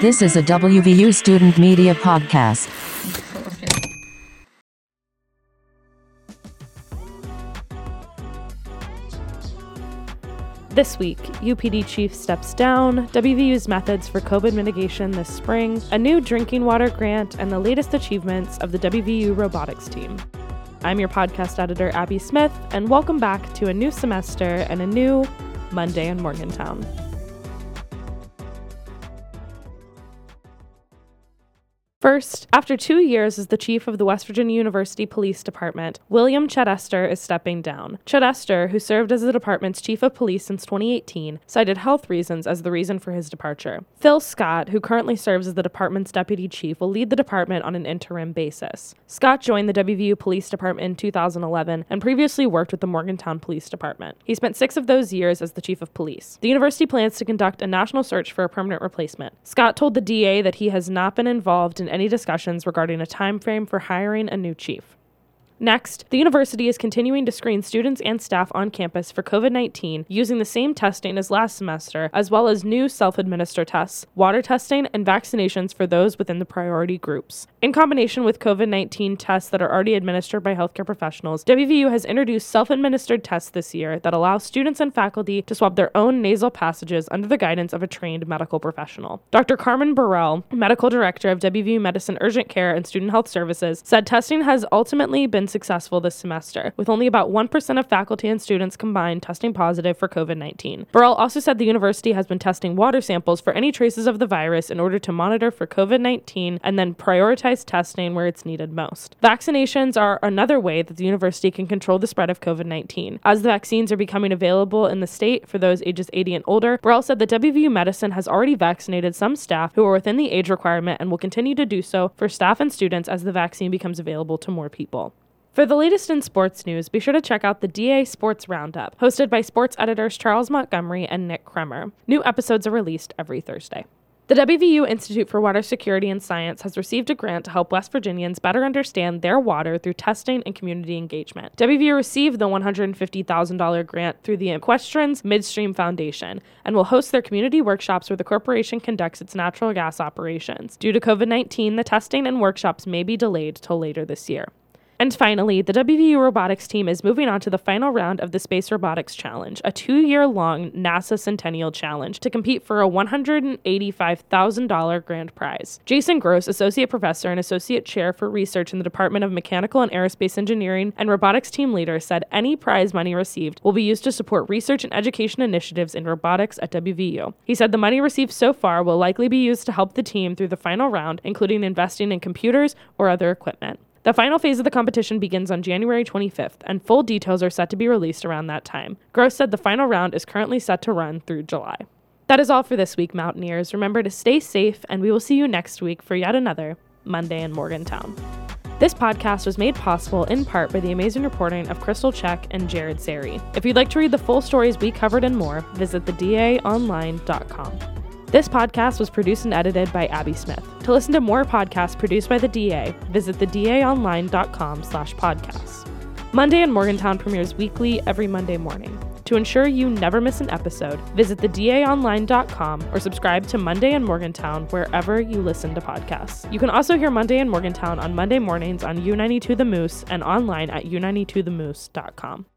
This is a WVU student media podcast. This week, UPD chief steps down, WVU's methods for COVID mitigation this spring, a new drinking water grant, and the latest achievements of the WVU robotics team. I'm your podcast editor, Abby Smith, and welcome back to a new semester and a new Monday in Morgantown. First, after two years as the chief of the West Virginia University Police Department, William Chedester is stepping down. Chedester, who served as the department's chief of police since 2018, cited health reasons as the reason for his departure. Phil Scott, who currently serves as the department's deputy chief, will lead the department on an interim basis. Scott joined the WVU Police Department in 2011 and previously worked with the Morgantown Police Department. He spent six of those years as the chief of police. The university plans to conduct a national search for a permanent replacement. Scott told the DA that he has not been involved in any discussions regarding a time frame for hiring a new chief. Next, the university is continuing to screen students and staff on campus for COVID 19 using the same testing as last semester, as well as new self administered tests, water testing, and vaccinations for those within the priority groups. In combination with COVID 19 tests that are already administered by healthcare professionals, WVU has introduced self administered tests this year that allow students and faculty to swab their own nasal passages under the guidance of a trained medical professional. Dr. Carmen Burrell, medical director of WVU Medicine Urgent Care and Student Health Services, said testing has ultimately been successful this semester, with only about 1% of faculty and students combined testing positive for COVID 19. Burrell also said the university has been testing water samples for any traces of the virus in order to monitor for COVID 19 and then prioritize testing where it's needed most. Vaccinations are another way that the university can control the spread of COVID 19. As the vaccines are becoming available in the state for those ages 80 and older, Burrell said that WVU Medicine has already vaccinated some staff who are within the age requirement and will continue to do so for staff and students as the vaccine becomes available to more people. For the latest in sports news, be sure to check out the DA Sports Roundup, hosted by sports editors Charles Montgomery and Nick Kremer. New episodes are released every Thursday. The WVU Institute for Water Security and Science has received a grant to help West Virginians better understand their water through testing and community engagement. WVU received the $150,000 grant through the Equitrans Midstream Foundation and will host their community workshops where the corporation conducts its natural gas operations. Due to COVID 19, the testing and workshops may be delayed till later this year. And finally, the WVU robotics team is moving on to the final round of the Space Robotics Challenge, a two year long NASA Centennial Challenge, to compete for a $185,000 grand prize. Jason Gross, Associate Professor and Associate Chair for Research in the Department of Mechanical and Aerospace Engineering and Robotics Team Leader, said any prize money received will be used to support research and education initiatives in robotics at WVU. He said the money received so far will likely be used to help the team through the final round, including investing in computers or other equipment. The final phase of the competition begins on January 25th, and full details are set to be released around that time. Gross said the final round is currently set to run through July. That is all for this week, Mountaineers. Remember to stay safe, and we will see you next week for yet another Monday in Morgantown. This podcast was made possible in part by the amazing reporting of Crystal Check and Jared Sari. If you'd like to read the full stories we covered and more, visit thedaonline.com. This podcast was produced and edited by Abby Smith. To listen to more podcasts produced by the DA, visit thedaonline.com slash podcasts. Monday in Morgantown premieres weekly every Monday morning. To ensure you never miss an episode, visit thedaonline.com or subscribe to Monday in Morgantown wherever you listen to podcasts. You can also hear Monday in Morgantown on Monday mornings on U92 The Moose and online at u92themoose.com.